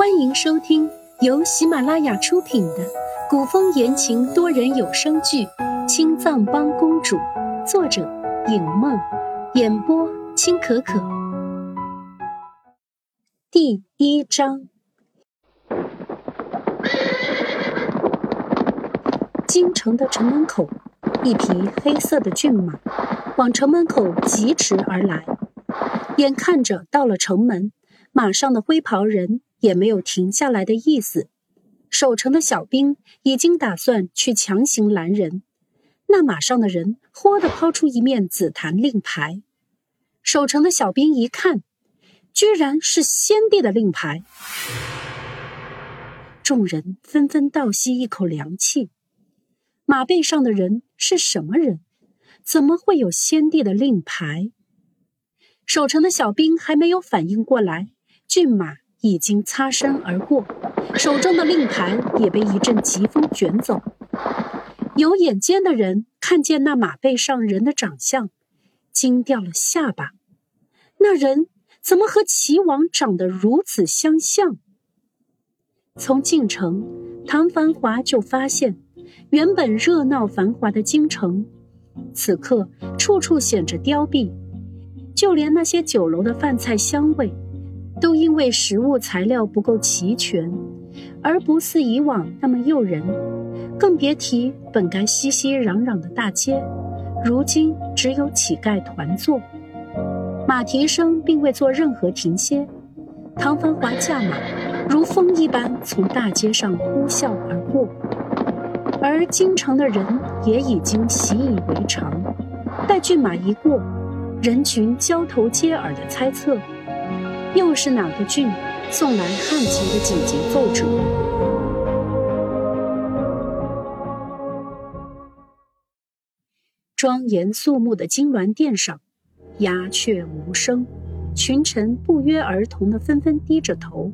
欢迎收听由喜马拉雅出品的古风言情多人有声剧《青藏帮公主》，作者影梦，演播青可可。第一章，京城的城门口，一匹黑色的骏马往城门口疾驰而来，眼看着到了城门，马上的灰袍人。也没有停下来的意思，守城的小兵已经打算去强行拦人。那马上的人豁地抛出一面紫檀令牌，守城的小兵一看，居然是先帝的令牌。众人纷纷倒吸一口凉气。马背上的人是什么人？怎么会有先帝的令牌？守城的小兵还没有反应过来，骏马。已经擦身而过，手中的令牌也被一阵疾风卷走。有眼尖的人看见那马背上人的长相，惊掉了下巴。那人怎么和齐王长得如此相像？从进城，唐繁华就发现，原本热闹繁华的京城，此刻处处显着凋敝，就连那些酒楼的饭菜香味。都因为食物材料不够齐全，而不似以往那么诱人，更别提本该熙熙攘攘的大街，如今只有乞丐团坐。马蹄声并未做任何停歇，唐繁华驾马如风一般从大街上呼啸而过，而京城的人也已经习以为常。待骏马一过，人群交头接耳的猜测。又是哪个郡送来汉秦的紧急奏折？庄严肃穆的金銮殿上，鸦雀无声，群臣不约而同的纷纷低着头，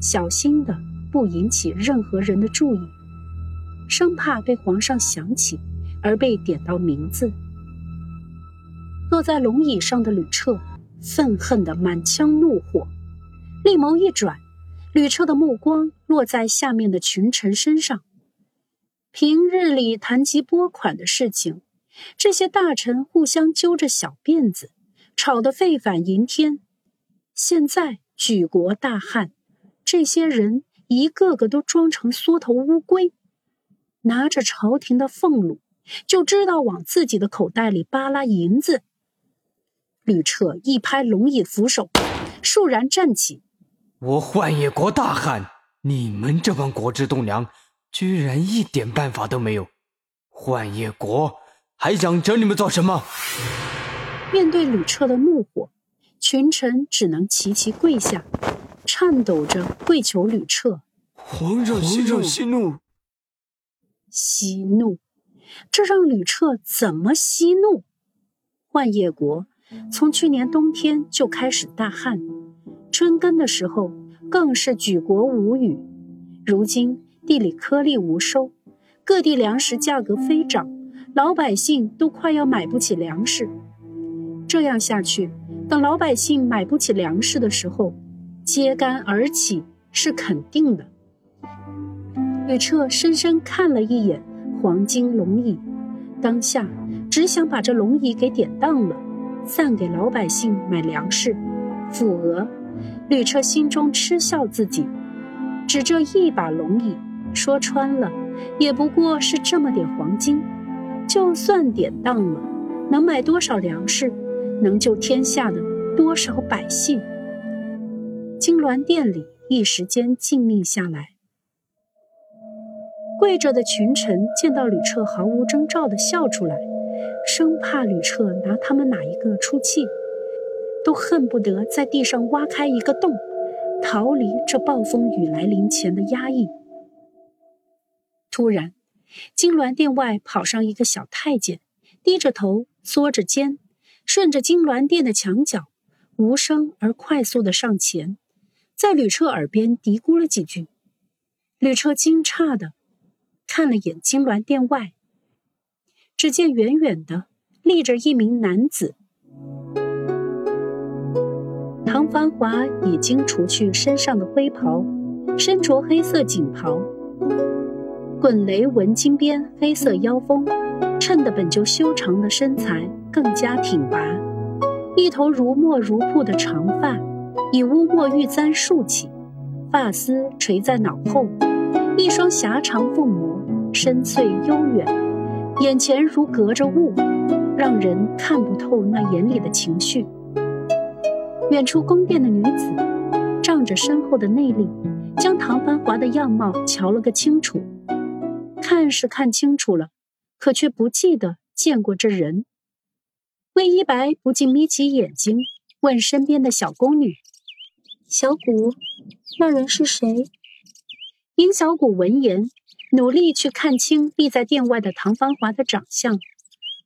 小心的不引起任何人的注意，生怕被皇上想起而被点到名字。坐在龙椅上的吕彻。愤恨的满腔怒火，利眸一转，吕彻的目光落在下面的群臣身上。平日里谈及拨款的事情，这些大臣互相揪着小辫子，吵得沸反盈天。现在举国大旱，这些人一个个都装成缩头乌龟，拿着朝廷的俸禄，就知道往自己的口袋里扒拉银子。吕彻一拍龙椅扶手，倏然站起。我幻夜国大旱，你们这帮国之栋梁，居然一点办法都没有。幻夜国还想整你们做什么？面对吕彻的怒火，群臣只能齐齐跪下，颤抖着跪求吕彻。皇上息怒！息怒！息怒！这让吕彻怎么息怒？幻夜国。从去年冬天就开始大旱，春耕的时候更是举国无雨。如今地里颗粒无收，各地粮食价格飞涨，老百姓都快要买不起粮食。这样下去，等老百姓买不起粮食的时候，揭竿而起是肯定的。吕彻深深看了一眼黄金龙椅，当下只想把这龙椅给典当了。散给老百姓买粮食，抚额。吕彻心中嗤笑自己，只这一把龙椅，说穿了，也不过是这么点黄金。就算典当了，能买多少粮食？能救天下的多少百姓？金銮殿里一时间静谧下来。跪着的群臣见到吕彻毫无征兆地笑出来。生怕吕彻拿他们哪一个出气，都恨不得在地上挖开一个洞，逃离这暴风雨来临前的压抑。突然，金銮殿外跑上一个小太监，低着头，缩着肩，顺着金銮殿的墙角，无声而快速的上前，在吕彻耳边嘀咕了几句。吕彻惊诧的看了眼金銮殿外。只见远远的立着一名男子，唐繁华已经除去身上的灰袍，身着黑色锦袍，滚雷纹金边黑色腰封，衬得本就修长的身材更加挺拔。一头如墨如瀑的长发，以乌墨玉簪束起，发丝垂在脑后，一双狭长凤眸深邃悠远，眼前如隔着雾，让人看不透那眼里的情绪。远处宫殿的女子，仗着身后的内力，将唐繁华的样貌瞧了个清楚。看是看清楚了，可却不记得见过这人。魏一白不禁眯起眼睛，问身边的小宫女：“小谷，那人是谁？”殷小谷闻言，努力去看清立在殿外的唐繁华的长相，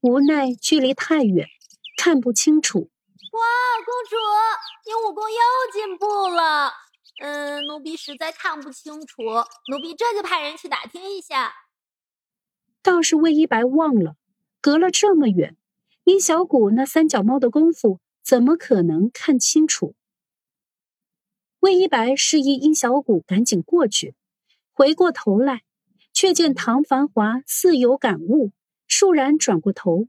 无奈距离太远，看不清楚。哇，公主，你武功又进步了。嗯，奴婢实在看不清楚，奴婢这就派人去打听一下。倒是魏一白忘了，隔了这么远。殷小谷那三脚猫的功夫，怎么可能看清楚？魏一白示意殷小谷赶紧过去，回过头来，却见唐繁华似有感悟，倏然转过头，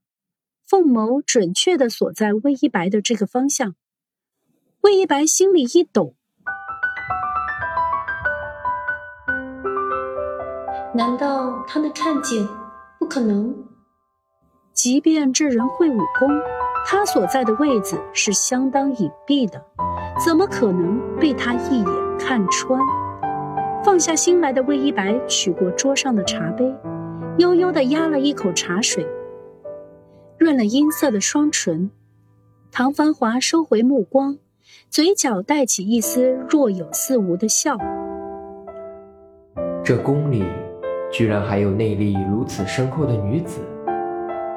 凤眸准确的锁在魏一白的这个方向。魏一白心里一抖，难道他能看见？不可能。即便这人会武功，他所在的位子是相当隐蔽的，怎么可能被他一眼看穿？放下心来的魏一白取过桌上的茶杯，悠悠地压了一口茶水，润了音色的双唇。唐繁华收回目光，嘴角带起一丝若有似无的笑。这宫里居然还有内力如此深厚的女子。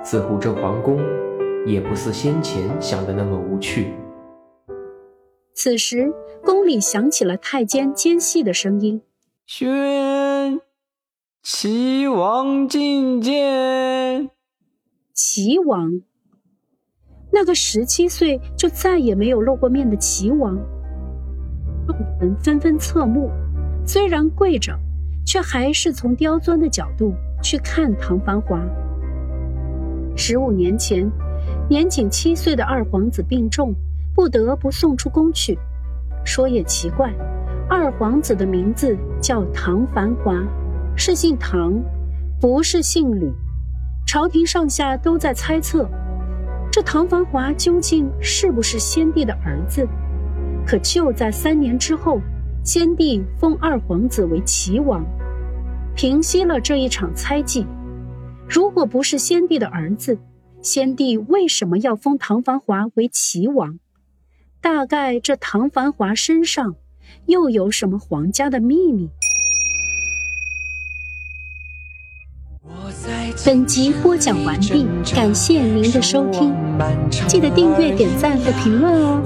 似乎这皇宫也不似先前想的那么无趣。此时，宫里响起了太监尖细的声音：“宣齐王觐见。”齐王，那个十七岁就再也没有露过面的齐王。众人纷纷侧目，虽然跪着，却还是从刁钻的角度去看唐繁华。十五年前，年仅七岁的二皇子病重，不得不送出宫去。说也奇怪，二皇子的名字叫唐繁华，是姓唐，不是姓吕。朝廷上下都在猜测，这唐繁华究竟是不是先帝的儿子？可就在三年之后，先帝封二皇子为齐王，平息了这一场猜忌。如果不是先帝的儿子，先帝为什么要封唐繁华为齐王？大概这唐繁华身上又有什么皇家的秘密？本集播讲完毕，感谢您的收听，记得订阅、点赞和评论哦。